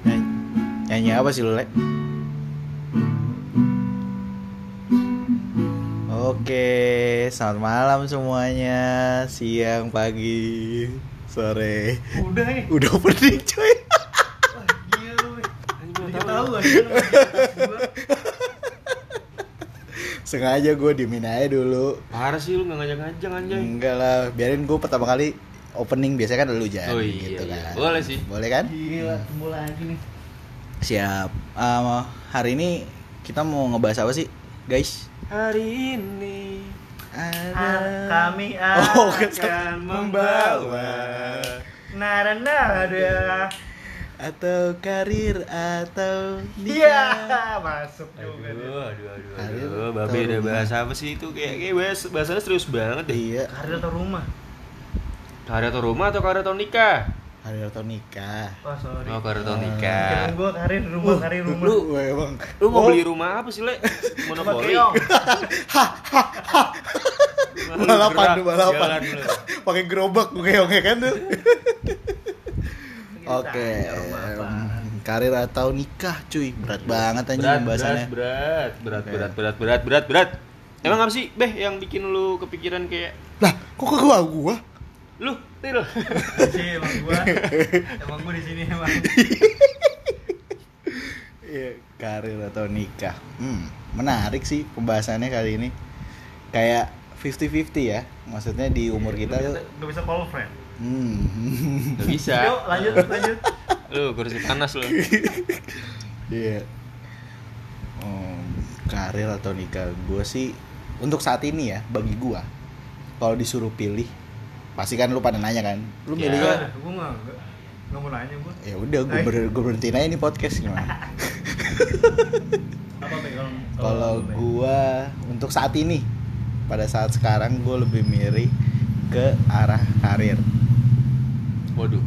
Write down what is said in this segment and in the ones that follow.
Nyanyi, nyanyi apa sih lu, Le? Oke, selamat malam semuanya. Siang, pagi, sore. Udah ya. Udah opening, coy. Wah, gila lu. Tidak tahu aja. Sengaja gue diemin aja dulu. Parah sih lu nggak ngajak-ngajak anjay. Enggak lah, biarin gue pertama kali opening biasanya kan lu jangan Oh iya, gitu iya. kan. Boleh sih. Boleh kan? Gila, lagi nih. Siap. Um, hari ini kita mau ngebahas apa sih, guys? Hari ini Ah, kami Oh, akan kan- membawa nada-nada. atau karir atau Iya, nikah. masuk juga dia. Aduh, aduh, aduh, Hari aduh, atau babe udah bahas apa sih itu kayak kayak bahas bahasanya serius banget deh. Iya, Karir atau rumah? Karir atau rumah atau karir atau nikah? hari atau nikah. Oh, sorry. Oh, karir atau Ah. nikah. Kirain gua karir rumah, karir rumah. lu- Wah, emang. Lu mau Oh, beli rumah apa sih, Le? Rumah Monopoli. keong. Lu Balapan gerak, tuh, balapan. lu. Pakai gerobak gue kayak kan tuh. Oke, karir atau nikah, cuy. Berat banget anjing Berat, berat, pembahasannya. berat, berat, Oke. berat, berat, berat, berat, berat. Emang apa sih, Beh, yang bikin lu kepikiran kayak Lah, kok ke gua gua? Lu, Til? Sih, emang gua. Emang gua di sini emang. Iya, karir atau nikah. Hmm, menarik sih pembahasannya kali ini. Kayak 50-50 ya. Maksudnya di umur kita tuh Gak bisa call friend. hmm. Gak bisa. Yuk, lanjut, lanjut. Lu kursi panas lu. Iya. Oh, karir atau nikah gue sih untuk saat ini ya bagi gua kalau disuruh pilih pasti kan lu pada nanya kan lu Ya. milih Enggak, gua enggak, enggak. Enggak mau nanya gua. ya udah gue ber, gua berhentiin aja ini podcast gimana Apa kalau gua untuk saat ini pada saat sekarang gue lebih milih ke arah karir Waduh.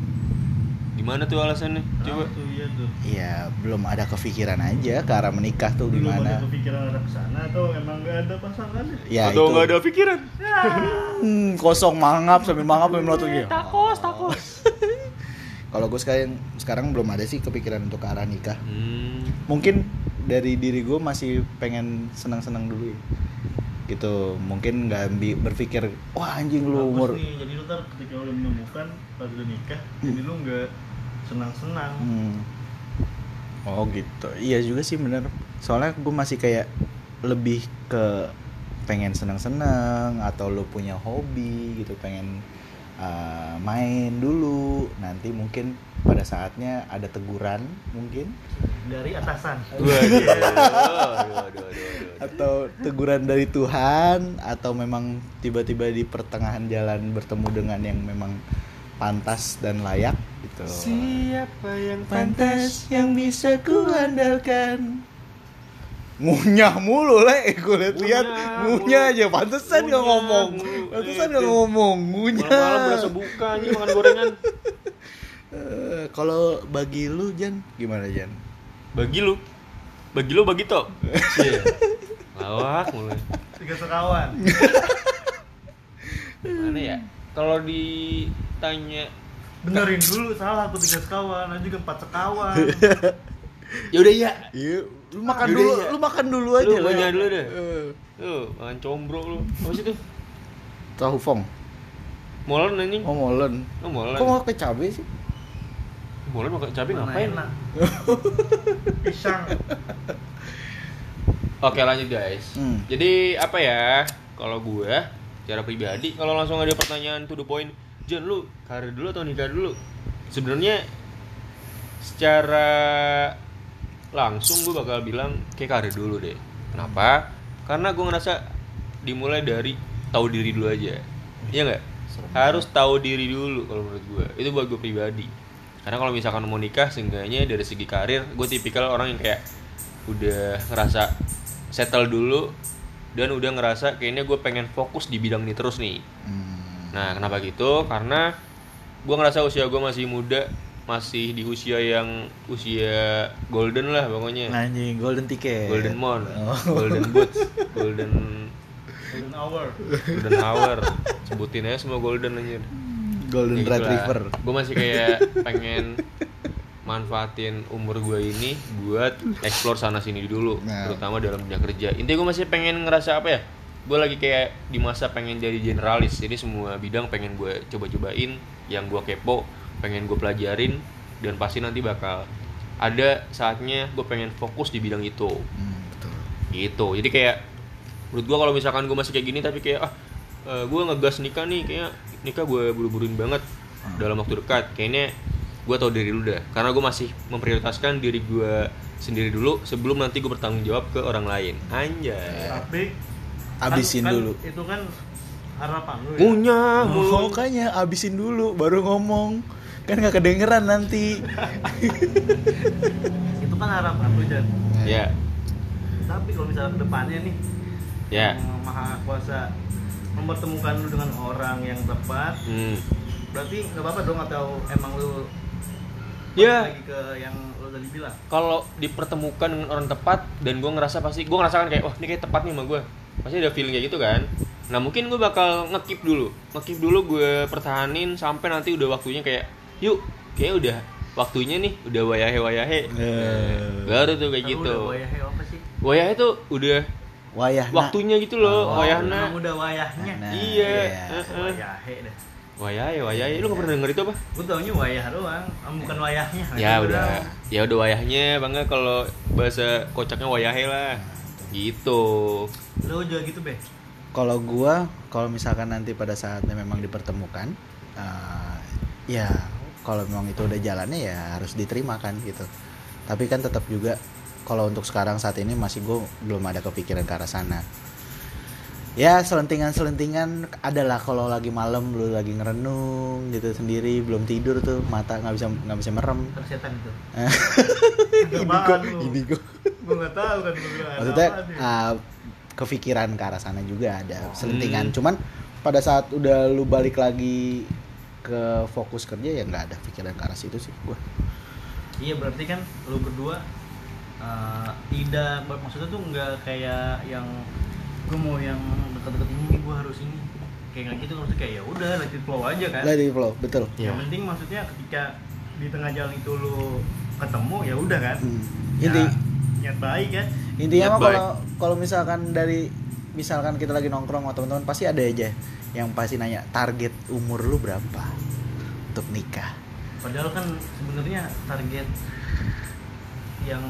Gimana tuh alasannya? Coba. Tuh iya tuh. ya belum ada kepikiran aja ke arah menikah tuh Belum ada gimana kepikiran arah ke sana atau emang gak ada pasangannya? ya Atau itu nggak ada pikiran? Hmm, kosong mangap sambil mangap sambil melotot gitu Takos, takos. kalau gue sekarang sekarang belum ada sih kepikiran untuk ke arah nikah Hmm. mungkin dari diri gue masih pengen senang-senang dulu ya. gitu mungkin nggak berpikir wah anjing lu Bagus umur nih, jadi lu ntar ketika lu menemukan pas lu nikah, jadi lu nggak senang-senang. Hmm. Oh gitu. Iya juga sih bener. Soalnya gue masih kayak lebih ke pengen senang-senang atau lu punya hobi gitu pengen uh, main dulu. Nanti mungkin pada saatnya ada teguran mungkin. Dari atasan. Waduh, atau teguran dari Tuhan atau memang tiba-tiba di pertengahan jalan bertemu dengan yang memang pantas dan layak gitu. Siapa yang Pantas yang bisa ku andalkan. Ngunyah mulu le, gue lihat-lihat Ngunyah ngunyah mulu. aja, pantesan gak ngomong, mulu. pantesan gak ngomong, ngunyah. Malam-malam berasa buka anjing makan gorengan. Eh, Kalau bagi lu Jan, gimana Jan? Bagi lu. Bagi lu bagi tok. Cie. Lawak mulai. Tiga sekawan. Mana ya? Kalau ditanya Benerin dulu salah aku tiga sekawan, aku juga empat sekawan. ya udah ya. Iya, lu makan Yaudah, dulu, ya. lu makan dulu aja. Lu banyak dulu deh. Eh, Tuh, makan combro lu. Apa sih tuh? Tahu Fong. Molen anjing. Oh molen. Oh, molen. Kok nggak pakai cabe sih? Molen pakai cabai Mana ngapain? enak? Pisang. Oke, lanjut guys. Hmm. Jadi apa ya? Kalau gua secara pribadi kalau langsung ada pertanyaan to the point, Jan lu karir dulu atau nikah dulu? Sebenarnya secara langsung gue bakal bilang kayak karir dulu deh. Kenapa? Karena gue ngerasa dimulai dari tahu diri dulu aja. Iya nggak? Harus tahu diri dulu kalau menurut gue. Itu buat gue pribadi. Karena kalau misalkan mau nikah, seenggaknya dari segi karir, gue tipikal orang yang kayak udah ngerasa settle dulu dan udah ngerasa kayaknya gue pengen fokus di bidang ini terus nih. Hmm. Nah, kenapa gitu? Karena gue ngerasa usia gue masih muda, masih di usia yang usia golden lah pokoknya. Anjing, golden ticket. Golden Mon, Oh. Golden Boots, Golden Golden hour. Golden Hour. Sebutin aja semua golden anjir. Golden Retriever. Gue masih kayak pengen manfaatin umur gue ini buat explore sana sini dulu, Nah. terutama dalam dunia kerja. Intinya gue masih pengen ngerasa apa ya? Gue lagi kayak di masa pengen jadi generalis, jadi semua bidang pengen gue coba-cobain, yang gue kepo, pengen gue pelajarin, dan pasti nanti bakal ada saatnya gue pengen fokus di bidang itu Hmm, betul. gitu jadi kayak menurut gua kalau misalkan gue masih kayak gini tapi kayak ah gue ngegas nikah nih kayak nikah gue buru-buruin banget dalam waktu dekat kayaknya gue tau diri lu dah karena gue masih memprioritaskan diri gue sendiri dulu sebelum nanti gue bertanggung jawab ke orang lain anjay Tapi Abisin kan- kan dulu. Itu kan harapan lu ya. mulu. Oh, makanya abisin dulu baru ngomong. Kan nggak kedengeran nanti. Itu kan harapan lu Jan. ya Tapi kalau misalnya ke depannya nih ya yang Maha Kuasa mempertemukan lu dengan orang yang tepat, hmm. berarti nggak apa-apa dong atau emang lu Ya. balik lagi ke yang lu tadi bilang. kalau dipertemukan dengan orang tepat dan gue ngerasa pasti gue ngerasakan kayak wah ini kayak tepat nih sama gue pasti ada feeling kayak gitu kan nah mungkin gue bakal ngekip dulu ngekip dulu gue pertahanin sampai nanti udah waktunya kayak yuk kayak udah waktunya nih udah wayahe wayahe Eh. baru tuh kayak Lu gitu Udah wayah apa sih? wayahe tuh udah Wayah. waktunya gitu loh Oh, wayahna udah wayahnya. Nah, iya iya. heeh. Wayahe deh. Wayahe wayahe lu gak pernah denger itu apa Gue taunya wayah doang, bukan wayahnya. ya udah doang. ya udah wayahnya bangga kalau bahasa kocaknya wayahe lah gitu Lu juga gitu, Be. Kalau gua, kalau misalkan nanti pada saatnya memang dipertemukan, eh, ya kalau memang itu udah jalannya ya harus diterima kan gitu. Tapi kan tetap juga kalau untuk sekarang saat ini masih gue belum ada kepikiran ke arah sana. Ya selentingan-selentingan adalah kalau lagi malam lu lagi ngerenung gitu sendiri belum tidur tuh mata nggak bisa nggak bisa merem. Tersetan itu. Indigo, lu? indigo. Gue nggak tahu kan maksudnya ya. ah, kepikiran ke arah sana juga ada Oh. selentingan Hmm. cuman pada saat udah lu balik lagi ke fokus kerja ya nggak ada pikiran ke arah situ sih gua Iya berarti kan lu berdua eh, tidak maksudnya tuh nggak kayak yang gue mau yang deket-deket ini gue harus ini kayak nggak gitu maksudnya kayak ya udah let it flow aja kan. lah di flow betul Iya. Yang penting maksudnya ketika di tengah jalan itu lu ketemu ya udah kan. Hmm. Ya, inti niat baik kan. intinya mah kalau kalau misalkan dari misalkan kita lagi nongkrong sama teman-teman pasti ada aja yang pasti nanya target umur lu berapa untuk nikah Padahal kan sebenarnya target yang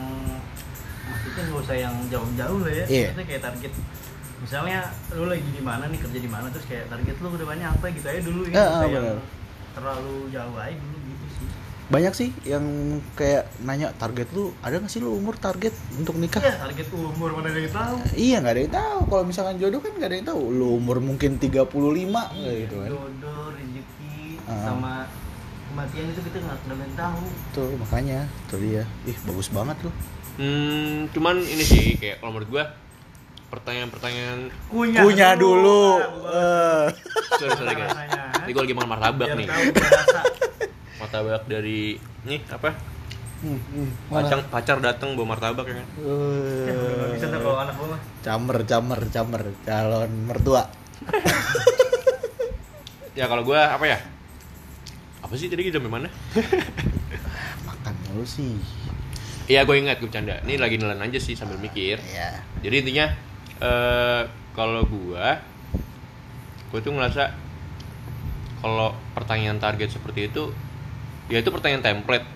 maksudnya nggak usah yang jauh-jauh lah ya. Iya. Maksudnya kayak target misalnya lu lagi di mana nih kerja di mana terus kayak target lu ke depannya apa gitu aja dulu ya. Yang benar. terlalu jauh aja dulu gitu sih. banyak sih yang kayak nanya target lu ada nggak sih lu umur target untuk nikah Ya target umur mana yang tahu. Iya nggak ada yang tahu. Kalau misalkan jodoh kan nggak ada yang tahu. Lu umur mungkin 35 kayak gitu kan. Jodoh, rezeki Ah. sama kematian itu kita nggak nggak ada yang tahu. Tuh makanya tuh dia. Ih bagus banget lu. Hmm, cuman ini sih kayak kalau menurut gua pertanyaan-pertanyaan Kunyah, Punya dulu. Ah, Eh. sorry sorry guys. Ini gua lagi makan martabak Biar nih. Martabak dari nih apa? Hmm, hmm? Pacar pacar datang bawa martabak ya kan. Nggak bisa tuh kalau anak gua mah. Camer, camer, camer. Calon mertua. Ya kalau gua apa ya? Apa sih tadi kita sampai mana? Makan mulu sih. Iya gue ingat gue bercanda. Ini lagi nelan aja sih sambil mikir. Ya. Jadi intinya eh kalau gua gue tuh ngerasa kalau pertanyaan target seperti itu ya itu pertanyaan template.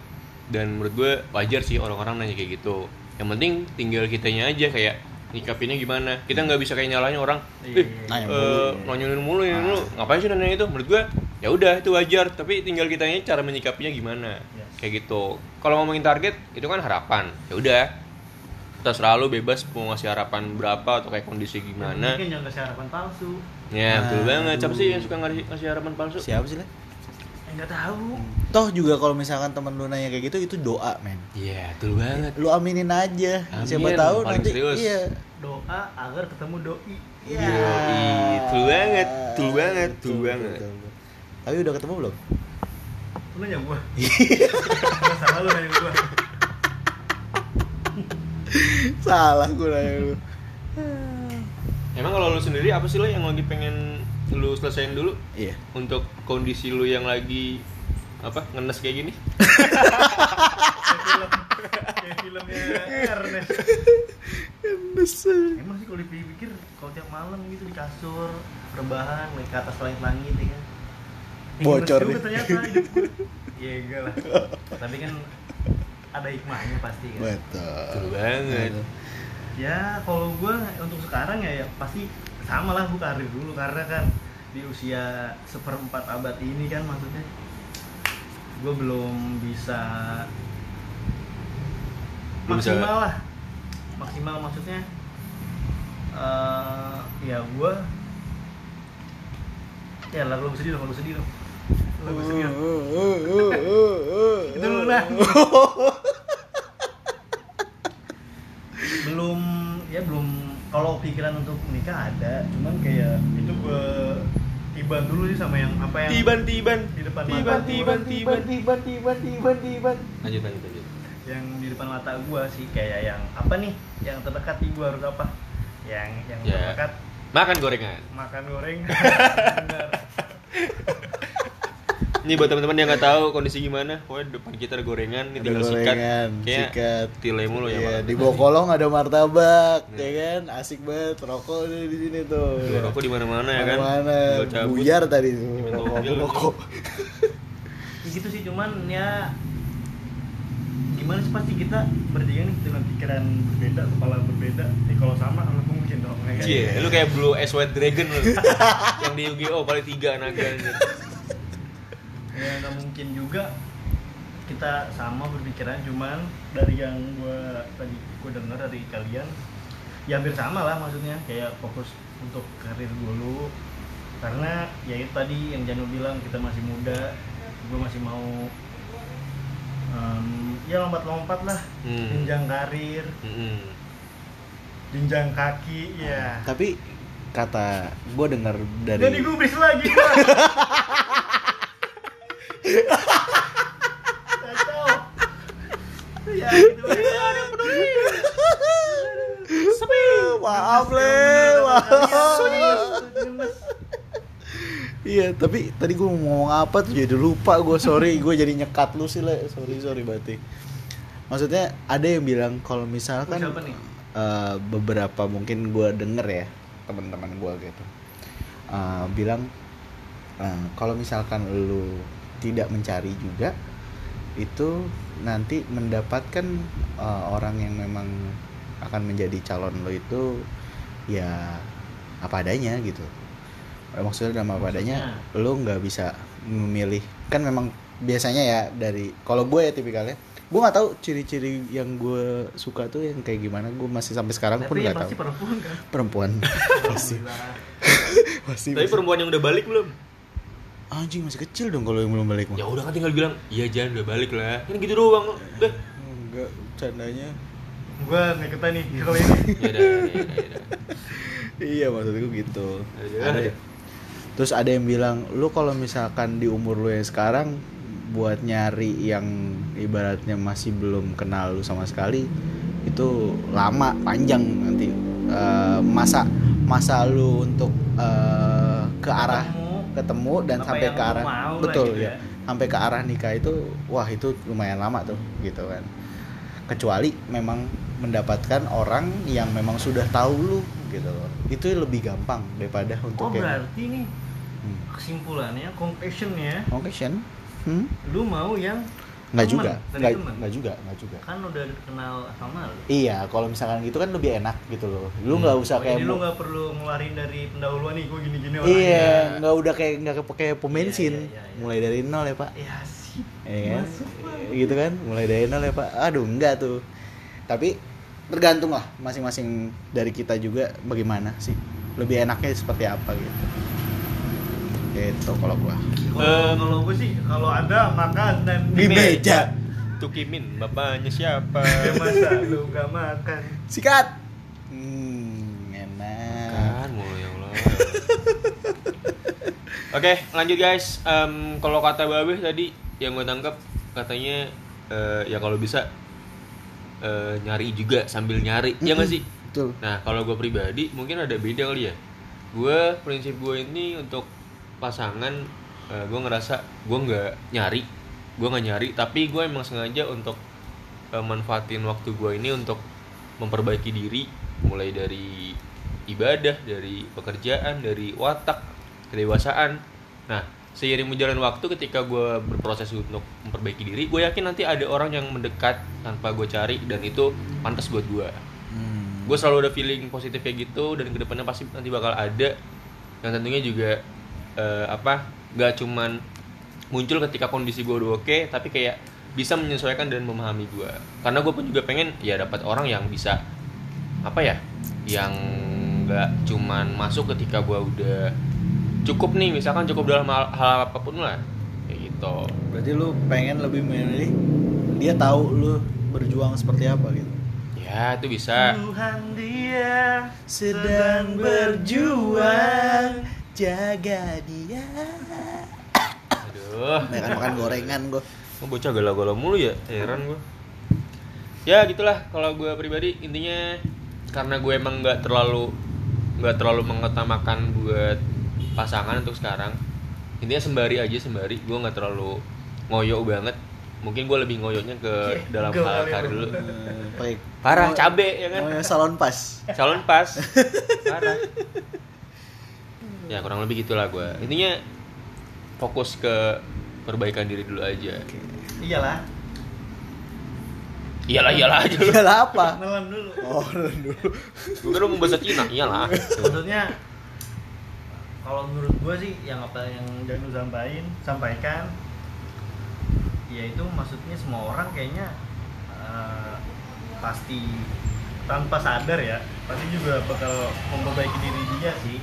Dan menurut gue wajar sih orang-orang nanya kayak gitu. Yang penting tinggal kitanya aja kayak nyikapinnya gimana. Kita nggak bisa kayak nyalahin orang Iya, eh nanya eh, mulu. nonyonin mulu ya Ah. lu ngapain sih nanya itu? Menurut gue ya udah itu wajar. Tapi tinggal kitanya cara menyikapinya gimana. Yes. kayak gitu. Kalau ngomongin target itu kan harapan. Ya udah terserah lu bebas mau ngasih harapan berapa atau kayak kondisi gimana Mungkin jangan kasih harapan palsu. ya betul Aduh. banget siapa sih yang suka ngasih, ngasih harapan palsu Siapa sih, Le? Eh, nggak tahu. Toh juga kalau misalkan temen lu nanya kayak gitu itu doa, men. iya betul banget Lu aminin aja. Amin. Siapa tahu Paling nanti serius. iya. Doa agar ketemu doi. Iya. Yoi, betul banget, betul banget, betul Betul, banget. betul, betul. Tapi udah ketemu belum? Lu nanya gua. Sama lu nanya gua. Salah gue nanya lu. emang kalau lu sendiri apa sih lo yang lagi pengen lu selesaiin dulu? Iya. Untuk kondisi lu yang lagi apa ngenes kayak gini? Kayak film kayak filmnya Ernest. Emang sih kalau dipikir kalau tiap malam gitu di kasur rebahan naik ke atas langit-langit ya kan? Bocor nih. ternyata hidup gue ya enggak lah. Tapi kan ada hikmahnya pasti kan? Betul. Betul banget. ya kalau gue untuk sekarang ya, ya pasti sama lah gue karir dulu. Karena kan di usia seperempat abad ini kan maksudnya gue belum bisa Belum bisa- maksimal lah. Maksimal maksudnya eh ya gue ya lah lu sedih dong. Lu sedih. Dong lu sedih dong itu lu lah belum ya belum kalau pikiran untuk menikah ada cuman kayak itu gue tiban dulu sih sama yang apa yang tiban tiban. di depan tiban mata. tiban tiban. Tiban tiban tiban tiban. Lanjut lanjut lanjut. Yang di depan mata gue sih kayak yang apa nih? Yang terdekat di gue harus apa? Yang yang Ya. terdekat. Makan gorengan. Makan goreng Bener. Ini buat teman-teman yang nggak tahu kondisi gimana pokoknya depan kita ada gorengan ini Ada tinggal gorengan, sikat kayak sikat. tile mulu ya Iya, di bawah kolong ada martabak, Nah. ya kan? Asik banget rokok di sini tuh. Tuh, rokok di mana-mana ya kan Mana buyar tadi tuh rokok. Ya gitu sih cuman ya gimana sih pasti kita bertiga nih dengan pikiran berbeda kepala berbeda eh kalau sama anak mungkin dong ya kan? Cie, lu kayak Blue Eyes White Dragon lu yang di Yu-Gi-Oh paling tiga naga. Ya nggak mungkin juga. Kita sama berpikiran cuman dari yang gua tadi gua dengar dari kalian ya hampir sama lah maksudnya. Kayak fokus untuk karir dulu karena ya itu tadi yang Janu bilang kita masih muda gua masih mau em, ya lompat-lompat lah. Hmm. jenjang karir. Jenjang kaki ya. Tapi kata gue dengar dari jadi gubris lagi. ya gitu maaf le, maaf. Iya, tapi tadi gue mau ngomong apa tuh jadi lupa gue sorry gue jadi nyekat lu sih le sorry sorry berarti. Maksudnya ada yang bilang kalau misalkan eh, beberapa mungkin gue denger ya teman-teman gue gitu eh, bilang eh, kalau misalkan lu tidak mencari juga itu nanti mendapatkan eh, orang yang memang akan menjadi calon lo itu ya apa adanya gitu. Maksudnya dalam apa adanya lo nggak bisa memilih. Kan memang biasanya ya dari kalau gue ya tipikalnya gue nggak tahu ciri-ciri yang gue suka tuh yang kayak gimana. Gue masih sampai sekarang pun Tapi nggak pasti tahu. perempuan kan? Perempuan. Pasti pasti Tapi perempuan yang udah balik belum? Anjing masih kecil dong kalau yang belum balik mah Ya udah kan tinggal bilang, iya jangan udah balik lah. Kan gitu doang. Udah. enggak candanya gua nggak ikutan nih kalau ini Ya udah, ya udah, ya udah. iya maksud gue gitu Ada. ada terus ada yang bilang lu kalau misalkan di umur lu yang sekarang buat nyari yang ibaratnya masih belum kenal lu sama sekali itu lama panjang nanti Eh, masa masa lu untuk eh, ke arah Ketemu. dan Apa sampai ke arah mau betul gitu ya ya. sampai ke arah nikah itu wah itu lumayan lama tuh gitu kan kecuali memang mendapatkan orang yang memang sudah tahu lu gitu loh itu lebih gampang daripada untuk oh berarti nih hmm. kesimpulannya conclusionnya oke Shen hmm? lu mau yang nggak juga. Nggak juga nggak juga. Kan udah kenal sama lu. Iya kalau misalkan gitu kan lebih enak gitu loh. Lu nggak usah Oh, kayak jadi lu nggak perlu ngeluarin dari pendahuluan nih gua gini gini iya nggak udah kayak nggak pakai pom Iya, iya, iya, iya. mulai dari nol ya pak. Ya sih. Iya kan? Masuk, Pak. gitu kan? Mulai dari nol ya pak. Aduh enggak tuh. Tapi tergantung lah masing-masing dari kita juga bagaimana sih. Lebih enaknya seperti apa gitu itu kalau gua Kalau Em. kalau gue sih kalau ada makanan di meja Tukimin, bapaknya siapa? ya masa lu gak makan sikat hmm enak Kan mulu ya Allah. Oke, lanjut guys. Em, kalau kata Babe tadi yang gue tangkap katanya eh, ya kalau bisa eh, nyari juga sambil nyari, ya nggak sih? betul Nah, kalau gue pribadi mungkin ada beda kali ya. gue prinsip gue ini untuk pasangan gue ngerasa gue nggak nyari gue nggak nyari. Tapi gue emang sengaja untuk eh, manfaatin waktu gue ini untuk memperbaiki diri mulai dari ibadah dari pekerjaan dari watak kedewasaan. Nah seiring berjalan waktu ketika gue berproses untuk memperbaiki diri gue yakin nanti ada orang yang mendekat tanpa gue cari dan itu pantas buat gue Hmm. gue selalu ada feeling positif kayak gitu dan ke depannya pasti nanti bakal ada. Yang tentunya juga eh, apa gak cuman muncul ketika kondisi gue udah oke tapi kayak bisa menyesuaikan dan memahami gue karena gue pun juga pengen ya dapat orang yang bisa apa ya yang gak cuman masuk ketika gue udah cukup nih misalkan cukup dalam hal, hal apa pun lah kayak gitu. Berarti lu pengen lebih memilih dia tahu lu berjuang seperti apa gitu. ya itu bisa. Tuhan dia Sedang berjuang jaga dia. aduh Makan makan gorengan gua. Kok bocah galau-galau mulu ya? Heran gue. Ya gitulah kalau gue pribadi intinya karena gue emang nggak terlalu nggak terlalu mengutamakan buat pasangan untuk sekarang. Intinya sembari aja sembari. Gue nggak terlalu ngoyo banget. Mungkin gue lebih ngoyonya ke Iya, dalam gue hal karir dulu. Baik. Parah cabe ya kan? salon pas. Calon pas. Parah. Ya kurang lebih gitulah gue. Intinya fokus ke perbaikan diri dulu aja. iyalah Iyalah iyalah aja lu. Gak apa. nelan dulu Oh, dulu. Gue kira mau bahasa Cina, iyalah. maksudnya kalau menurut gua sih yang apa yang Danu sampaikan sampaikan ya itu maksudnya semua orang kayaknya eh, pasti tanpa sadar ya pasti juga bakal memperbaiki diri dia sih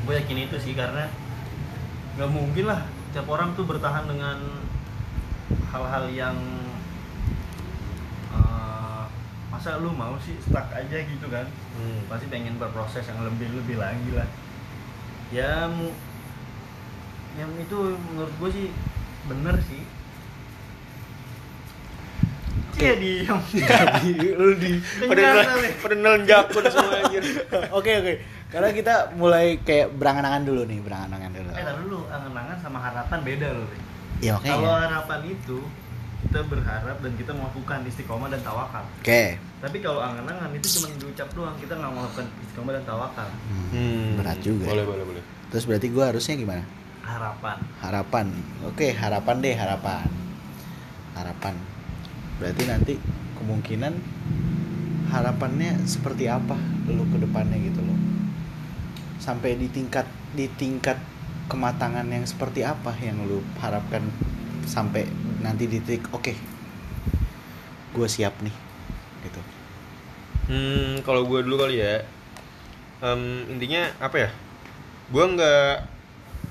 gue yakin itu sih karena nggak mungkin lah tiap orang tuh bertahan dengan hal-hal yang eh, masa lu mau sih stuck aja gitu kan Hmm. pasti pengen berproses yang lebih lebih lagi lah ya yang itu menurut gue sih bener sih Iya diem Jadi lu di Pada pada nelen jakun semua anjir. Oke oke. Karena kita mulai kayak berangan-angan dulu nih, berangan-angan dulu. Eh dulu angan-angan sama harapan beda loh Ri. Ya makanya. Kalau harapan itu kita berharap dan kita melakukan istiqomah dan tawakal. Oke. Tapi kalau angan-angan itu cuma diucap doang, kita nggak melakukan istiqomah dan tawakal. Hmm, Berat juga. Boleh, boleh, boleh. Terus berarti gua harusnya gimana? Harapan. Harapan. Oke, harapan deh, harapan. Harapan. Berarti nanti kemungkinan harapannya seperti apa lu ke depannya gitu loh. Sampai di tingkat di tingkat kematangan yang seperti apa yang lu harapkan sampai nanti di titik oke. Gue siap nih. Gitu. Hmm, kalau gue dulu kali ya. Em, intinya apa ya? Gue nggak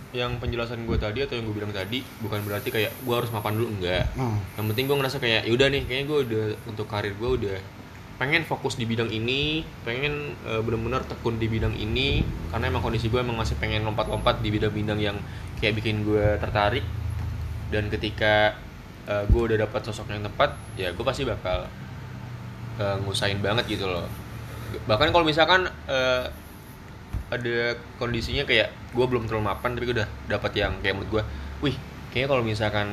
yang penjelasan gue tadi atau yang gue bilang tadi bukan berarti kayak gue harus mapan dulu enggak. Hmm. Yang penting gue ngerasa kayak yaudah nih, kayaknya gue udah untuk karir gue udah pengen fokus di bidang ini, pengen eh, bener-bener tekun di bidang ini karena emang kondisi gue emang masih pengen lompat-lompat di bidang-bidang yang kayak bikin gue tertarik. Dan ketika eh, gue udah dapat sosok yang tepat ya gue pasti bakal eh, ngusain banget gitu loh. Bahkan kalau misalkan eh, ada kondisinya kayak gue belum terlalu mapan tapi gue udah dapat yang kayak menurut gue wih kayaknya kalau misalkan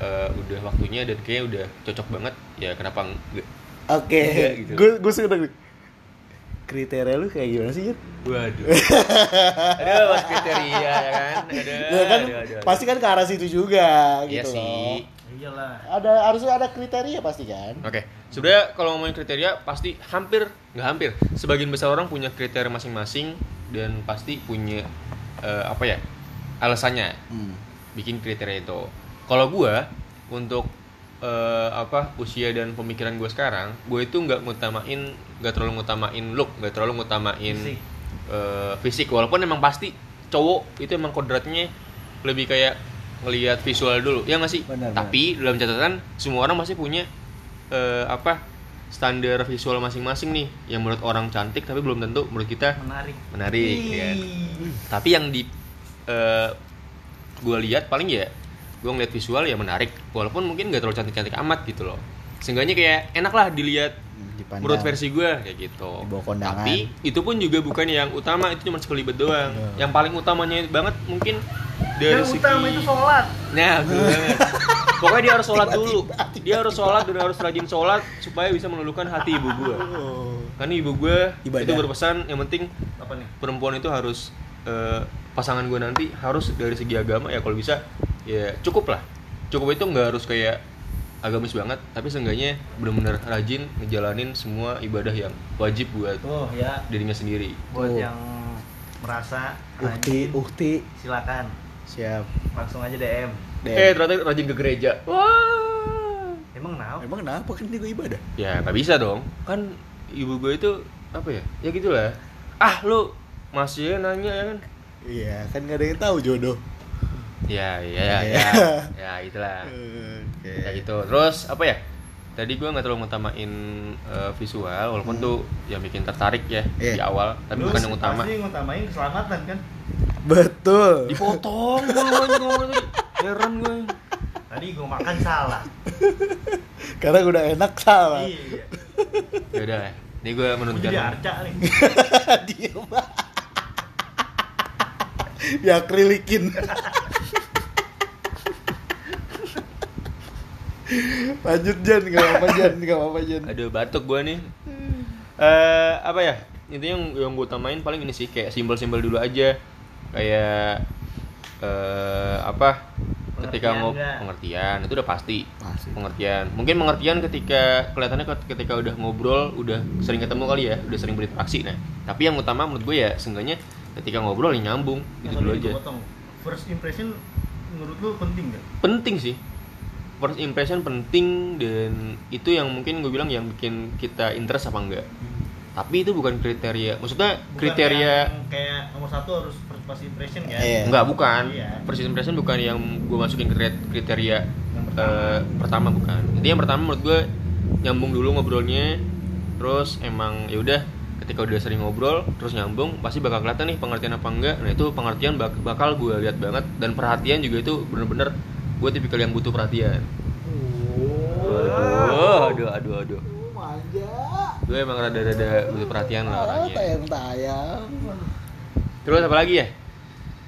eh, udah waktunya dan kayaknya udah cocok banget ya kenapa Oke, gitu. gue gue suka nih. Kriteria lu kayak gimana sih? Waduh aduh mas kriteria ya kan aduh, Ya kan aduh, aduh, aduh. pasti kan ke arah situ juga iya gitu sih loh. Iyalah. Ada harusnya ada kriteria pasti kan? Oke, sebenarnya kalau ngomongin kriteria pasti hampir nggak hampir, sebagian besar orang punya kriteria masing-masing dan pasti punya eh, apa ya alasannya Hmm. bikin kriteria itu. Kalau gua untuk eh, apa usia dan pemikiran gue sekarang, gue itu nggak ngutamain, nggak terlalu ngutamain look, nggak terlalu ngutamain Fisik. eh, fisik, walaupun emang pasti cowok itu emang kodratnya lebih kayak ngelihat visual dulu, ya nggak sih? Benar, Tapi dalam catatan semua orang pasti punya eh, apa standar visual masing-masing nih, yang menurut orang cantik tapi belum tentu menurut kita Menarik. menarik. ya kan? Tapi yang di gue lihat paling ya gue ngeliat visual ya menarik walaupun mungkin gak terlalu cantik cantik amat gitu loh seenggaknya kayak enak lah dilihat dipandang. menurut versi gue kayak gitu tapi itu pun juga bukan yang utama itu cuma sekelibet doang Iya. yang paling utamanya banget mungkin dari Yang segi utama itu sholat. nah gue banget pokoknya dia harus sholat dulu dia harus sholat dan harus rajin sholat supaya bisa meluluhkan hati ibu gue Oh. karena ibu gue itu berpesan yang penting Apa nih? perempuan itu harus eh, pasangan gue nanti harus dari segi agama ya kalau bisa ya cukup lah cukup itu nggak harus kayak agamis banget tapi seenggaknya benar-benar rajin ngejalanin semua ibadah yang wajib buat Tuh ya, dirinya sendiri buat Tuh. yang merasa Ukti, rajin, ukti. silakan Siap. langsung aja DM. DM. eh ternyata rajin ke gereja wah Emang kenapa? Emang kenapa kan ini gue ibadah? ya nggak bisa dong kan ibu gue itu apa ya ya gitulah ah lu masih nanya ya kan Iya, kan gak ada yang tahu jodoh. Ya ya ya Iya. ya, ya itulah Oke. ya gitu terus apa ya tadi gue nggak terlalu ngutamain eh, visual walaupun tuh yang bikin tertarik ya Hmm. Iya. di awal tapi Lu bukan yang utama Pasti ngutamain keselamatan kan? Betul. dipotong gue anjing ngomong tadi heran gue Tadi gua makan salah. Karena udah enak salah. Iya. ya udah ini gue Gua menunjukkan jadi arca nih. Diem. ya akrilikin. Lanjut Jan, gak apa-apa Jan, gak apa-apa Jan. aduh batuk gue nih. Eh apa ya? Intinya yang yang gue utamain paling ini sih kayak simbol-simbol dulu aja. Kayak eh apa? Ketika mau pengertian itu udah pasti. Pasti. pengertian. Mungkin pengertian ketika kelihatannya ket- ketika udah ngobrol udah sering ketemu kali ya udah sering berinteraksi nah. Tapi yang utama menurut gue ya seenggaknya ketika ngobrol ya nyambung. Gitu Yang dulu aja. potong. First impression menurut lu penting gak? penting sih first impression penting dan itu yang mungkin gue bilang yang bikin kita interest apa enggak tapi itu bukan kriteria maksudnya Bukan kriteria yang kayak nomor satu harus first impression kan? Iya. enggak bukan Iya. first impression bukan yang gue masukin kri- kriteria Yang pertama. eh, pertama bukan jadi yang pertama menurut gue nyambung dulu ngobrolnya terus emang ya udah ketika udah sering ngobrol terus nyambung pasti bakal kelihatan nih pengertian apa enggak nah itu pengertian bak- bakal gue lihat banget dan perhatian juga itu bener-bener gue tipikal yang butuh perhatian aduh aduh aduh aduh Manja. gue emang rada-rada butuh perhatian lah orangnya Tayang-tayang. Terus apa lagi ya?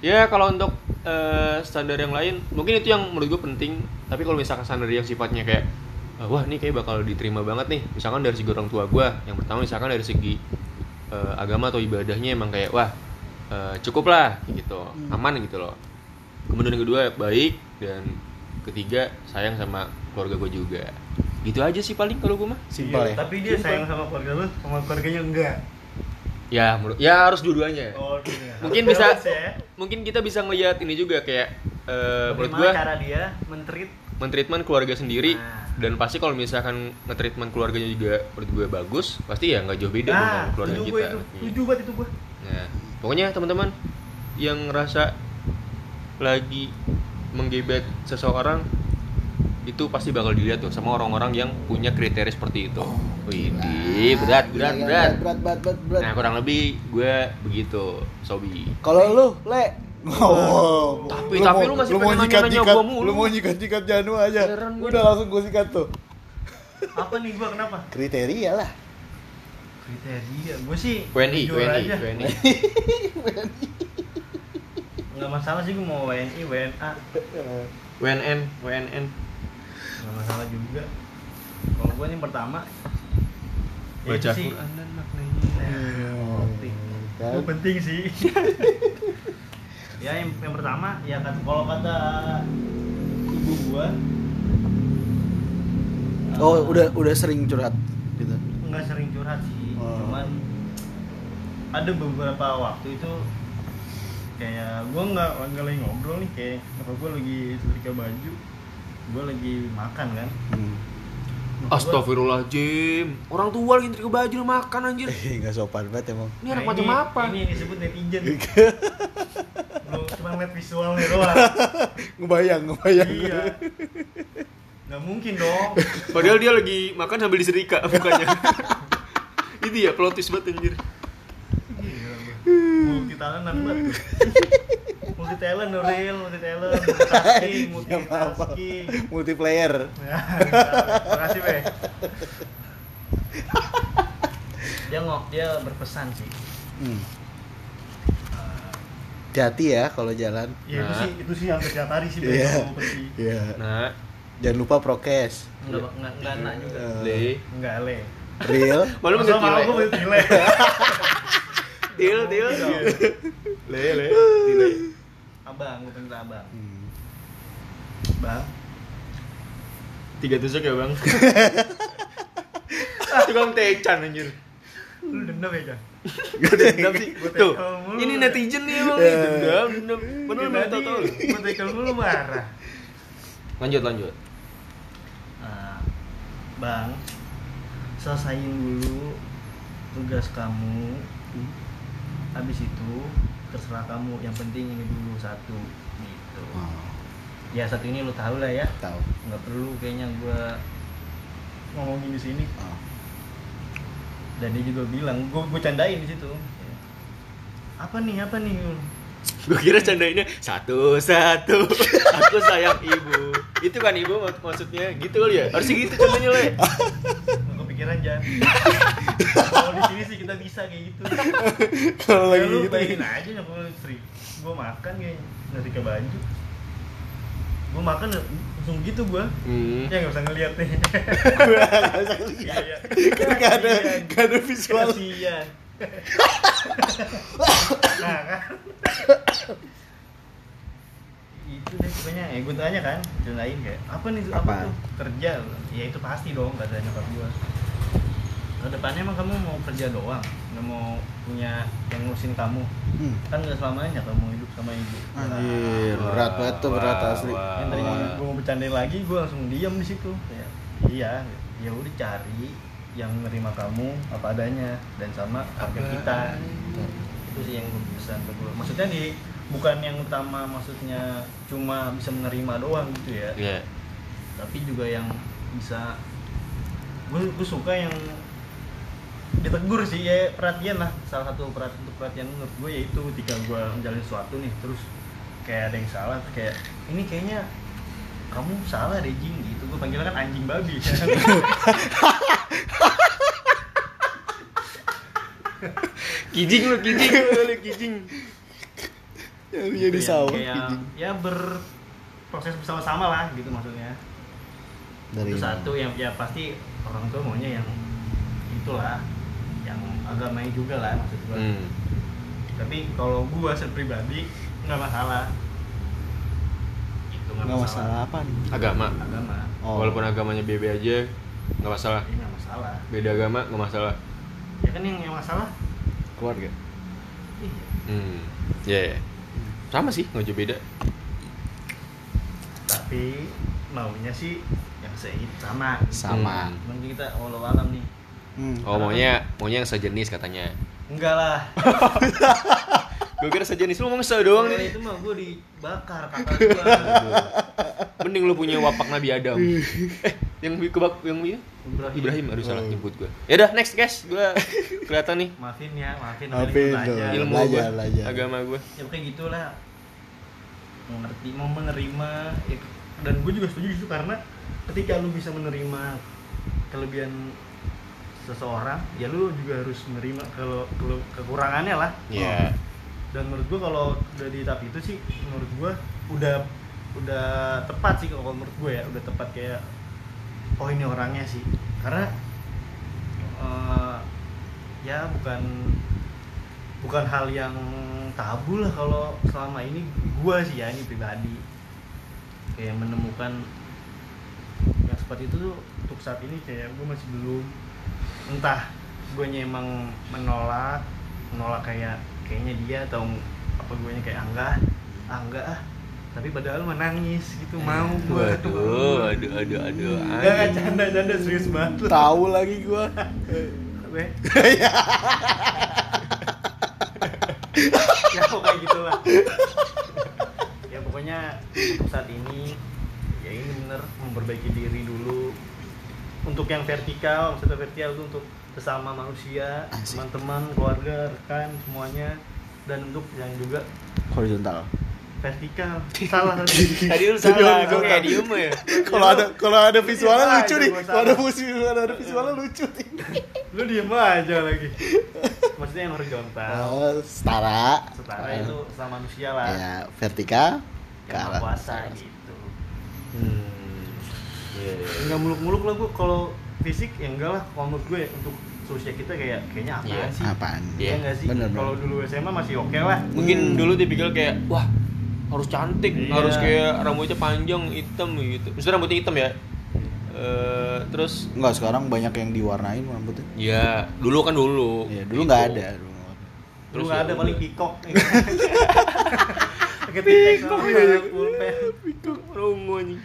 Ya kalau untuk eh, standar yang lain mungkin itu yang menurut gue penting. Tapi kalau misalkan standar yang sifatnya kayak eh, wah ini kayak bakal diterima banget nih. Misalkan dari segi orang tua gue. Yang pertama misalkan dari segi eh, agama atau ibadahnya emang kayak wah eh, cukup lah gitu, aman gitu loh. Kemudian yang kedua baik dan ketiga sayang sama keluarga gue juga. Gitu aja sih paling kalau gue mah. Simpel Iya, ya. Tapi dia Simpel. sayang sama keluarga lu, sama keluarganya enggak. Ya menurut ya harus dua-duanya. Oh, iya. Mungkin Harus bisa ya. mungkin kita bisa ngelihat ini juga kayak eh, menurut gue cara dia mentreat mentreatment keluarga sendiri Nah. dan pasti kalau misalkan ngetreatment keluarganya juga menurut gue bagus pasti ya nggak jauh beda Nah, dengan keluarga kita gue itu. Setuju banget itu gue. nah pokoknya teman-teman yang ngerasa lagi menggebet seseorang itu pasti bakal dilihat tuh sama orang-orang yang punya kriteria seperti itu. Wih, berat, berat, Iya, berat. berat, berat, berat, berat. Nah, kurang lebih gue begitu, Sobi. Kalau lu, Le. Oh, Tapi- tapi lu masih pengen nanya-nanya nyikat-nyikat, gua mulu. Lu mau nyikat-nyikat Janu aja. Gua. Udah langsung gue sikat tuh. Apa nih gue kenapa? Kriteria lah. Kriteria gue sih WNI, WNI. WNI. Nggak masalah sih gue mau WNI, WNA WNN, WNN. Nggak masalah juga Kalau gue nih pertama ya Baca sih Quran dan maknanya. Nah, penting Kan? Itu penting sih Ya yang, yang pertama ya kan kalau kata ibu gua Oh, eh, udah udah sering curhat gitu. nggak sering curhat sih Oh. cuman ada beberapa waktu itu kayak gue nggak nggak lagi ngobrol nih kayak apa gue lagi setrika baju gue lagi makan kan. Hmm. Astagfirullahaladzim. Orang tua lagi ke baju makan anjir. Eh, enggak sopan banget emang. Ini anak Nah, macam apa? ini yang disebut netizen. Lu cuma ngeliat visualnya doang. Ngebayang, ngebayang. iya. Nggak mungkin dong. Padahal dia lagi makan sambil diserika mukanya. Itu ya plot twist banget anjir multi talentan banget multi talent real multi talent multitasking multitasking Multiplayer. Ya, terima kasih, Be. dia ngok dia berpesan sih Hmm. Hati ya kalau jalan. ya itu Nah. sih itu sih yang setiap hari sih Iya. pergi Iya. Nah, Jangan lupa prokes. enggak enggak enggak enak juga Eh, le. enggak le Real. Malu Masa mengerti mau le. gue berarti le Til, til. Iya. Le, le. Abang gue panggil abang Hmm. bang Tiga tusuk ya, Bang. Tukang tecan anjir. lu dendam ya kan Gak ada dendam sih. Tuh, ini netizen nih emang Eh. dendam, dendam. Padahal Kita belum tahu tahu. gue tekel dulu marah Lanjut, lanjut. Nah, bang selesaiin dulu tugas kamu habis itu terserah kamu yang penting ini dulu satu gitu Oh, ya satu ini lu tahu lah ya tahu. nggak perlu kayaknya gua ngomongin di sini Oh. dan dia juga bilang gua gua candain di situ apa nih apa nih Gue kira candainnya satu satu. Aku sayang ibu. Itu kan ibu mak- maksudnya gitu kali ya. Harusnya gitu contohnya le. Kepikiran jangan kalau di sini sih kita bisa kayak gitu Kalau ya lagi lu gitu. bayangin aja nyokap istri gua makan kayak ngasih ke baju gua makan langsung gitu gua Hmm. ya nggak usah ngeliat nih Nggak usah lihat. Iya, iya. Nggak ada, Kasihan. nggak ada visual. Kasihan. nah kan itu deh pokoknya ya gue tanya kan ceritain kayak apa nih apa, Apa? tuh kerja ya itu pasti dong kata nyokap gue ke depannya emang kamu mau kerja doang nggak mau punya yang ngurusin kamu Hmm. kan nggak selamanya kamu hidup sama ibu Anjir, berat banget tuh, berat Wah, asli. wah. yang tadi gue mau bercandain lagi gue langsung diam di situ Kayak, iya ya udah cari yang menerima kamu apa adanya dan sama harga kita itu sih yang gue pesan ke gue maksudnya di bukan yang utama maksudnya cuma bisa menerima doang gitu ya Iya. tapi juga yang bisa gue gue suka yang ditegur sih ya perhatian lah. Salah satu perhatian untuk perhatian menurut gue yaitu ketika gue menjalin sesuatu nih terus kayak ada yang salah kayak ini kayaknya kamu salah deh jing gitu. Gue panggilnya kan anjing babi. Kijing lu, kijing. Lu, kijing. Yang Gitu jadi ya, sawah. kayak ya berproses bersama-sama lah gitu maksudnya. Dari itu satu yang ya pasti orang tua maunya yang itulah yang agamanya juga lah maksud gue Hmm. tapi kalau gua secara pribadi nggak masalah itu nggak masalah apa nih? Agama. agama Oh. Walaupun agamanya bebe aja nggak masalah. ini nggak masalah Beda agama nggak masalah. ya kan yang yang masalah keluarga. iya Hmm. Ya. ya. Sama sih, nggak jauh beda. tapi maunya sih yang seit sama Sama. Hmm. cuman kita walau alam nih Hmm. Oh maunya maunya yang sejenis katanya. enggak lah Gue kira sejenis lu ngomong se doang Kalau nih. itu mah gua dibakar kakak gua Mending lu punya wapak Nabi Adam. eh, yang kebak yang ini Ibrahim. Ibrahim aduh salah Oh. nyebut gue. Ya udah next guys, gue kelihatan nih maafin ya maafin Maafin ilmu gue, agama gue. ya kayak gitulah mau ngerti mau menerima ya, dan gue juga setuju itu karena ketika lu bisa menerima kelebihan seseorang ya lu juga harus menerima kalau kalau kekurangannya lah. Iya. dan menurut gue kalau udah di tahap itu sih menurut gue udah udah tepat sih kalau menurut gue ya udah tepat kayak oh ini orangnya sih. Karena eh, ya bukan bukan hal yang tabu lah kalau selama ini gue sih ya ini pribadi. Kayak menemukan yang seperti itu tuh untuk saat ini kayak gue masih belum entah gue emang menolak menolak kayak kayaknya dia atau apa gue kayak enggak ah enggak ah tapi padahal menangis gitu mau gue aduh, aduh, aduh. enggak anjing. canda canda serius banget. Tahu lagi gua. Apa ya? ya pokoknya gitulah ya pokoknya saat ini ya ini bener memperbaiki diri dulu untuk yang vertikal maksudnya vertikal itu untuk sesama manusia teman-teman keluarga rekan semuanya dan untuk yang juga Horizontal. vertikal salah tadi Tadi lu salah, gue kayak diem ya. Kalau ada kalau ada visualnya Iya, lucu aja nih. Kalau ada visual kalau ada visualnya lucu nih. lu diem aja lagi maksudnya yang horizontal Oh, setara. setara itu sama manusia lah Ya, vertikal ke yang arah puasa gitu Hmm. Iya, iya. nggak muluk-muluk lah gua kalau fisik ya enggak lah kalau menurut gue untuk seusia kita kayak kayaknya apaan Iya. sih Apaan? Iya. Iya nggak sih bener, kalau dulu SMA masih oke lah Mungkin Hmm. dulu tipikal kayak wah harus cantik, Iya. harus kayak rambutnya panjang, hitam gitu. Maksudnya rambutnya hitam ya. Eh, terus Enggak, sekarang banyak yang diwarnain rambutnya. ya dulu kan dulu. Iya, dulu nggak ada. Dulu. nggak ya ada paling pikok pulpen Pikuk promo nih.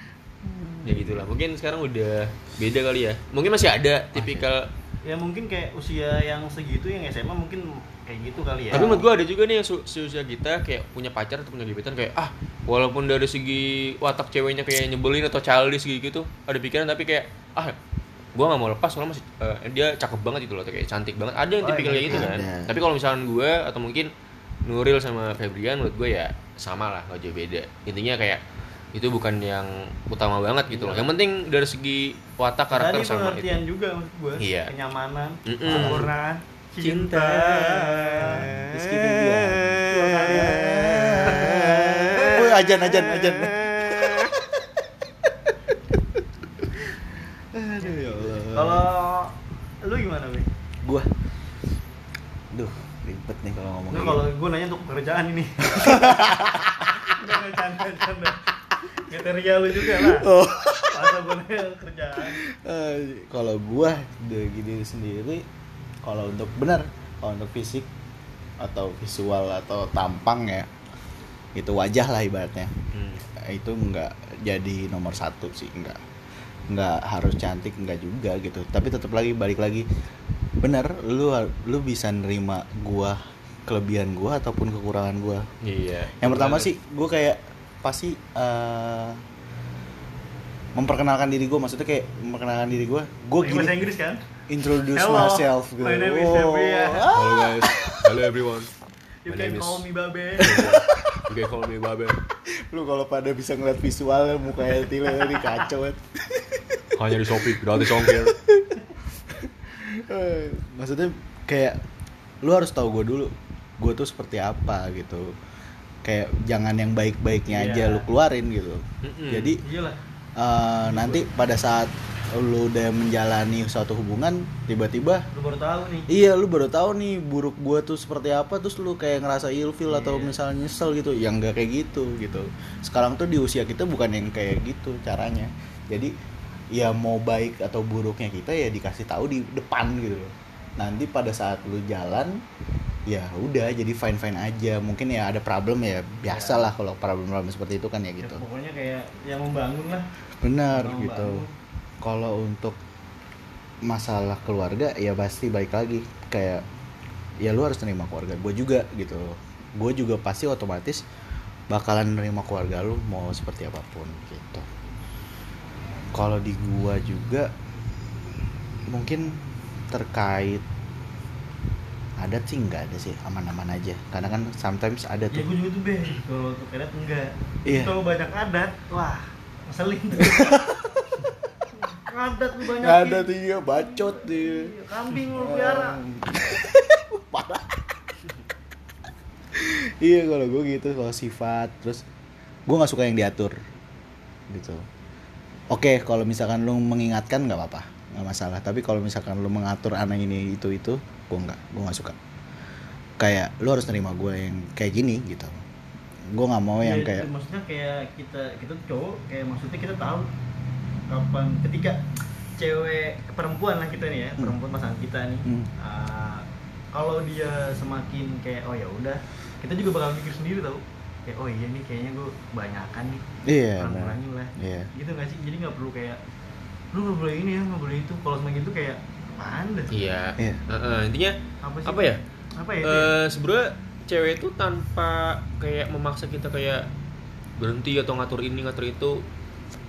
Ya gitulah. Mungkin sekarang udah beda kali ya. Mungkin masih ada tipikal ya mungkin kayak usia yang segitu yang SMA mungkin kayak gitu kali ya Tapi menurut gua ada juga nih yang su- seusia kita kayak punya pacar atau punya gebetan kayak ah walaupun dari segi watak ceweknya kayak nyebelin atau childish gitu, gitu ada pikiran tapi kayak ah gua nggak mau lepas soalnya masih eh, dia cakep banget gitu loh kayak cantik banget ada yang Oh, tipikal iya, kayak gitu kan ada. tapi kalau misalkan gua atau mungkin Nuril sama Febrian menurut gue ya sama lah gak jauh beda intinya kayak itu bukan yang utama banget gitu loh yang penting dari segi watak karakter tadi sama itu juga maksud gue Iya. kenyamanan Mm-mm. sempurnaan cinta Rizky. Woi, ajan ajan ajan. Aduh ya Allah. kalau lu gimana Wi? gua Duh, ribet nih kalau ngomong kalau gue nanya untuk pekerjaan ini Kriteria lu juga lah Oh. Masa gue nanya kerjaan kalau gua dari diri sendiri kalau untuk benar kalau untuk fisik atau visual atau tampang ya itu wajah lah ibaratnya Hmm. itu nggak jadi nomor satu sih nggak nggak harus cantik nggak juga gitu tapi tetap lagi balik lagi bener lu lu bisa nerima gua kelebihan gua ataupun kekurangan gua iya yang pertama Bener. sih gue kayak pasti eh, memperkenalkan diri gue maksudnya kayak memperkenalkan diri gue gue Pakai bahasa gini Inggris kan? introduce Hello, myself gitu my name is. Ah. Halo guys, hello everyone. You My can name is- call me Babe You can call me Babe. lu kalau pada bisa ngeliat visual mukanya Tile ini kacau banget. Hanya di Shopee, gratis ongkir. Eh, maksudnya kayak lu harus tahu gue dulu gue tuh seperti apa gitu kayak jangan yang baik-baiknya aja Iya. lu keluarin gitu. Mm-mm. jadi Iyalah. eh, nanti pada saat lu udah menjalani suatu hubungan tiba-tiba Lu baru tahu nih. Iya lu baru tahu nih buruk gua tuh seperti apa terus lu kayak ngerasa ilfil atau Iya. misalnya nyesel gitu. Yang nggak kayak gitu gitu. Sekarang tuh di usia kita bukan yang kayak gitu caranya. Jadi ya mau baik atau buruknya kita ya dikasih tahu di depan gitu. Loh nanti pada saat lu jalan ya udah jadi fine fine aja. Mungkin ya ada problem ya biasa lah kalau problem problem seperti itu kan ya Ya, gitu. Pokoknya kayak yang membangun lah. Benar gitu. bangun. kalau untuk masalah keluarga ya pasti baik lagi. Kayak ya lu harus terima keluarga gue juga gitu. Gue juga pasti otomatis bakalan nerima keluarga lu mau seperti apa pun gitu. Kalau di gua juga mungkin terkait adat sih nggak ada sih aman-aman aja. Karena kan sometimes ada Ya tuh. gue juga tuh be Kalau untuk adat enggak. Iya. Kalau banyak adat Wah Ngeselin tuh. Adat lu banyak ada tuh iya bacot dia. Kambing lu piara. Parah. Iya kalau gue gitu kalau sifat terus gue nggak suka yang diatur gitu. Oke kalau misalkan lu mengingatkan nggak apa-apa nggak masalah tapi kalau misalkan lu mengatur anak ini itu itu gue nggak gue nggak suka kayak lu harus terima gue yang kayak gini gitu gue nggak mau yang Ya, kayak maksudnya kayak kita kita cowok kayak maksudnya kita tahu kapan ketika cewek perempuan lah kita nih ya Hmm. perempuan pasangan kita nih Hmm. ah, kalau dia semakin kayak oh ya udah kita juga bakal mikir sendiri tau kayak oh iya nih kayaknya gue banyakan nih iya kurang benar. kurangin lah iya gitu nggak sih jadi nggak perlu kayak lu nggak boleh ini ya nggak boleh itu kalau semakin itu kayak apaan dah Iya. Iya. Heeh, intinya apa sih apa ya? apa ya Eh sebenarnya cewek itu tanpa kayak memaksa kita kayak berhenti atau ngatur ini ngatur itu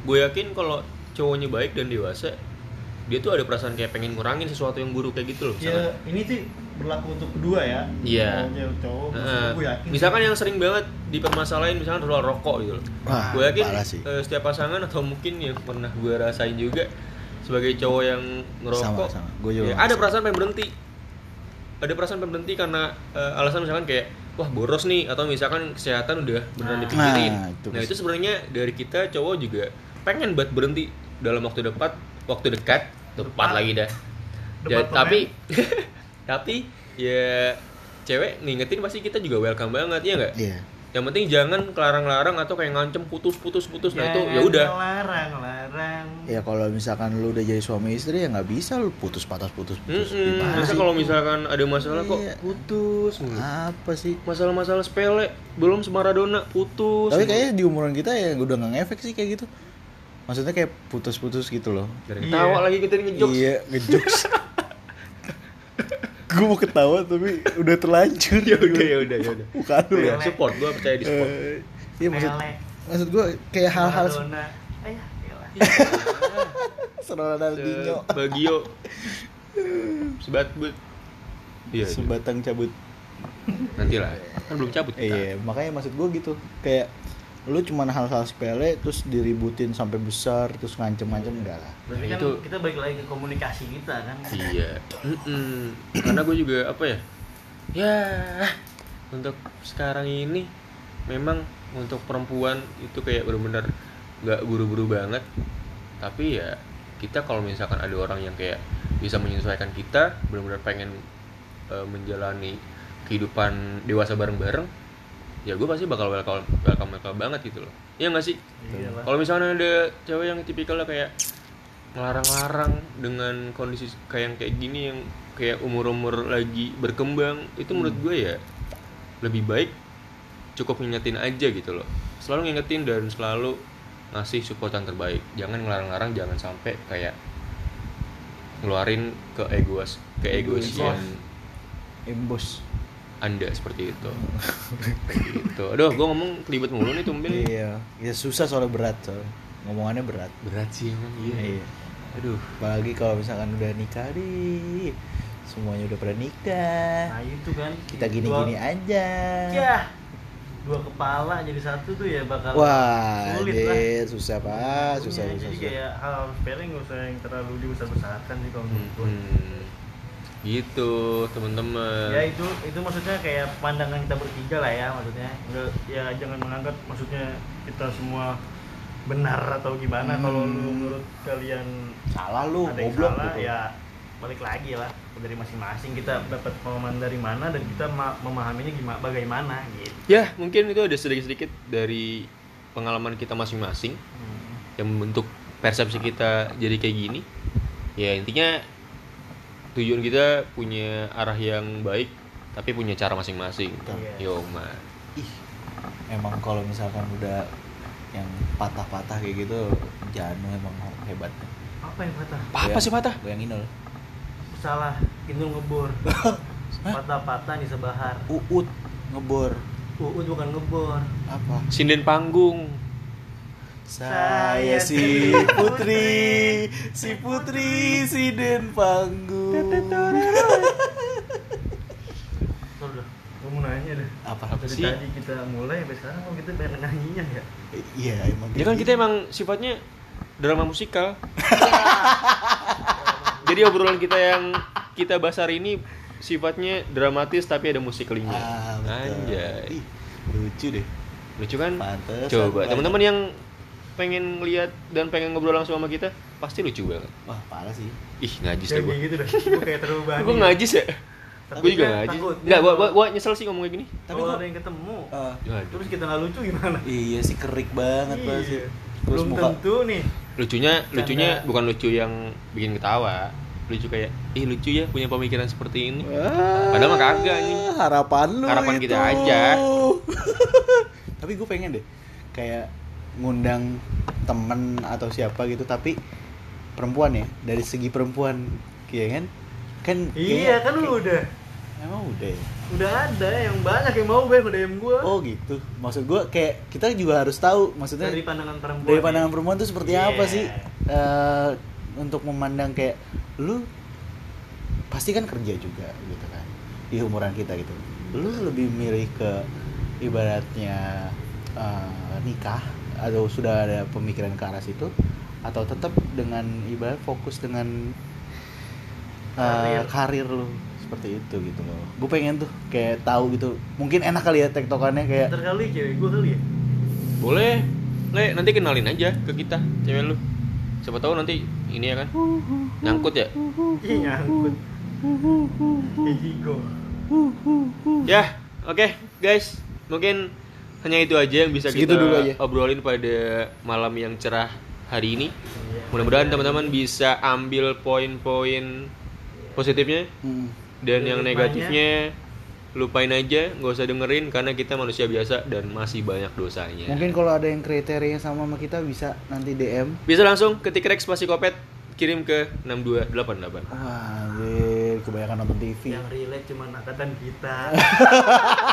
gue yakin kalau cowoknya baik dan dewasa dia tuh ada perasaan kayak pengen ngurangin sesuatu yang buruk kayak gitu loh ya misalkan. ini sih berlaku untuk kedua ya. Iya. Cowok Heeh. gue yakin misalkan yang sering banget dipermasalahin misalkan soal rokok gitu. Loh Wah, gue yakin eh, setiap pasangan atau mungkin yang pernah gue rasain juga sebagai cowok yang ngerokok Sama, sama. Gua juga ya, ada perasaan pengen berhenti. Ada perasaan pengen berhenti karena eh, alasan misalkan kayak wah boros nih atau misalkan kesehatan udah beneran Nah. dipikirin. Nah, itu nah itu sebenarnya dari kita cowok juga pengen buat berhenti dalam waktu dekat waktu dekat tepat lagi dah. Ja- tapi tapi ya cewek ngingetin pasti kita juga welcome banget ya nggak Iya. yang penting jangan kelarang-larang atau kayak ngancem putus-putus putus nah itu Jangan ya udah Larang, larang. Ya kalau misalkan lu udah jadi suami istri ya nggak bisa lu putus patah putus putus. Mm-mm. Gimana Masa kalau misalkan ada masalah kok Iya. putus apa sih? masalah-masalah sepele belum semaradona putus Tapi kayaknya di umuran kita ya udah nggak ngefek sih kayak gitu. Maksudnya kayak putus-putus gitu loh. Dari Iya. ketawa lagi kita ngejokes Iya, ngejokes. gue mau ketawa tapi udah terlanjur. ya udah ya udah ya udah Bukan lu Ya, support gua percaya di support Eh, Iya maksud maksud gue kayak hal-hal Maradona. Ayah, elah. Ronaldinho Bagio sebat but iya iya. sebatang cabut. nanti lah kan belum cabut kita Iya, makanya maksud gue gitu. Kayak lu cuman hal-hal sepele terus diributin sampai besar terus ngancem-ngancem enggak lah. Berarti kan Itu- kita balik lagi ke komunikasi kita kan. iya karena gue juga apa ya ya untuk sekarang ini memang untuk perempuan itu kayak benar-benar nggak buru-buru banget tapi ya kita kalau misalkan ada orang yang kayak bisa menyesuaikan kita benar-benar pengen eh, menjalani kehidupan dewasa bareng-bareng ya gue pasti bakal welcome welcome welcome banget gitu loh. Iya nggak sih? Iyalah. kalau misalnya ada cewek yang tipikalnya kayak ngelarang-larang dengan kondisi kayak yang kayak gini yang kayak umur-umur lagi berkembang itu menurut gue ya lebih baik cukup ngingetin aja gitu loh. Selalu ngingetin dan selalu ngasih support yang terbaik. Jangan ngelarang-larang jangan sampai kayak ngeluarin ke egois. ke egosian Embos. Anda seperti itu gitu aduh gue ngomong kelibet mulu nih tumben Iya, ya susah soalnya berat soalnya. Ngomongannya berat. berat sih emang Iya. aduh Apalagi kalau misalkan udah nikah nih. Semuanya udah pada nikah. Nah itu kan. Kita gini-gini Dua- aja. Ya. Dua kepala jadi satu tuh ya bakal Wah, sulit lah. susah pak, susah, Iya, susah, Jadi susah. kayak hal sepele nggak usah yang terlalu dibesar-besarkan sih kalau menurut gue. Hmm. gitu teman-teman Ya itu itu maksudnya kayak pandangan kita bertiga lah ya maksudnya. Enggak ya jangan menganggap maksudnya kita semua benar atau gimana kalau lu Hmm. menurut kalian Salah lu, ada yang goblok salah gitu. ya balik lagi lah dari masing-masing kita dapat pemahaman dari mana dan kita ma- memahaminya gimana bagaimana gitu. ya mungkin itu ada sedikit-sedikit dari pengalaman kita masing-masing Hmm. yang membentuk persepsi kita jadi kayak gini ya intinya tujuan kita punya arah yang baik tapi punya cara masing-masing Iya. yo man Ih, emang kalau misalkan udah yang patah-patah kayak gitu, Janu emang hebat. Apa yang patah? apa sih patah Gue yang inul. Salah, Indul ngebor. Patah-patah di sebahar. Uut ngebor Uut bukan ngebor. apa? sinden panggung Saya si putri, si putri, si den panggung. Gue mau nanya deh. Apa? Apa Dari sih? tadi kita mulai sampai sekarang kok kita pengen nyanyinya ya? Iya emang. ya kan kita emang sifatnya drama musikal jadi obrolan kita yang kita bahas hari ini sifatnya dramatis tapi ada musikalinya Ah, betul. anjay Ih, lucu deh. lucu kan Pantes. coba teman-teman yang pengen lihat dan pengen ngobrol langsung sama kita pasti lucu banget Wah parah sih. ih najis deh gue gitu dah. Gue kayak terlalu banyak. gue ngajis ya Tapi gue juga kan ngajis takutnya nggak gue gue nyesel sih ngomong kayak gini Tapi Kalau ada yang ketemu, Ah, Waduh. terus kita nggak lucu gimana? iya sih kerik banget Iya. pasti. Terus Belum muka tentu nih. lucunya lucunya bukan lucu yang bikin ketawa lucu kayak ih lucu ya punya pemikiran seperti ini Wah, Padahal mah kagak, anjing. Harapan lu Harapan itu. kita aja. tapi gue pengen deh kayak ngundang temen atau siapa gitu tapi perempuan ya dari segi perempuan iya kan kan Iya kayaknya- kan lu kayak- udah emang udah ya? udah ada yang banyak yang mau gue DM gue oh gitu maksud gue kayak kita juga harus tahu maksudnya dari pandangan perempuan. dari ya. pandangan perempuan tuh seperti Iya. apa sih Eh, untuk memandang kayak lu pasti kan kerja juga gitu kan di umuran kita gitu lu lebih milih ke ibaratnya eh, nikah atau sudah ada pemikiran ke arah situ atau tetap dengan ibarat fokus dengan Karir. karir, karir lu seperti itu gitu loh gue pengen tuh kayak tahu gitu mungkin enak kali ya tektokannya kayak Ntar kali cewek gue kali ya Boleh. Le, nanti kenalin aja ke kita cewek lu. Siapa tahu nanti ini ya kan nyangkut ya. Iya nyangkut Ya, oke guys. Mungkin hanya itu aja yang bisa Segitu kita dulu aja. obrolin pada malam yang cerah hari ini. Mudah-mudahan teman-teman bisa ambil poin-poin positifnya hmm, dan yang negatifnya lupain aja, nggak usah dengerin karena kita manusia biasa dan masih banyak dosanya. mungkin kalau ada yang kriteria sama sama kita bisa nanti DM Bisa langsung ketik Rex spasi kopet kirim ke 6288. wah anjir kebanyakan nonton TV Yang relate cuma angkatan kita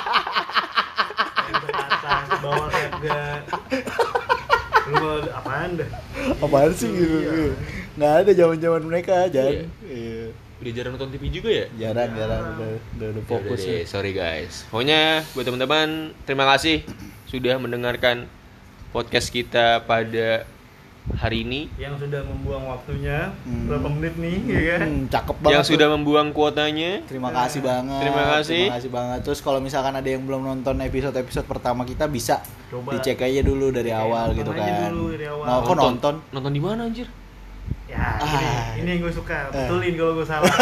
atas, bawah kagak Lu mau apaan dah? apaan sih gitu Iya. nggak ada zaman zaman mereka aja Iya. iya. Udah jarang nonton TV juga ya? jarang jarang udah udah, udah Ya fokus udah ya. deh, sorry guys. Pokoknya buat teman-teman, terima kasih sudah mendengarkan podcast kita pada hari ini. Yang sudah membuang waktunya Hmm. Berapa menit nih ya kan? Hmm, cakep banget yang tuh. sudah membuang kuotanya. Terima kasih banget. Terima kasih. Terima kasih banget. Terus kalau misalkan ada yang belum nonton episode-episode pertama kita bisa Coba. dicek aja dulu dari Kayak awal nonton gitu aja kan. dulu dari awal. Mau kok nonton? Nonton di mana anjir? Ya Ah. ini, ini yang gue suka Eh. Betulin kalau gue salah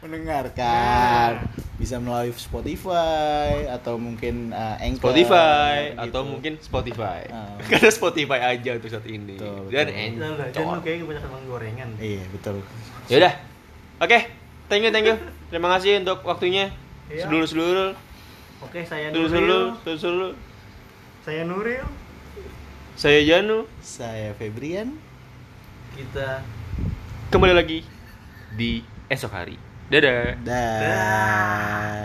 Mendengarkan. Nah. Bisa melalui Spotify atau mungkin uh, Anchor, Spotify gitu. atau mungkin Spotify. Ah. Karena Spotify aja untuk saat ini. Betul, Dan betul. Udah, Jan lu Anchor. kayaknya kebanyakan makan gorengan Iya, betul. Ya udah. Oke, thank you thank you. Terima kasih untuk waktunya. Iya. Sedulur-sedulur, Oke saya sedulur-sedulur, Nuril sedulur-sedulur. Saya Nuril Saya Janu. Saya Febrian. Kita Kembali lagi di esok hari. Dadah. Dah.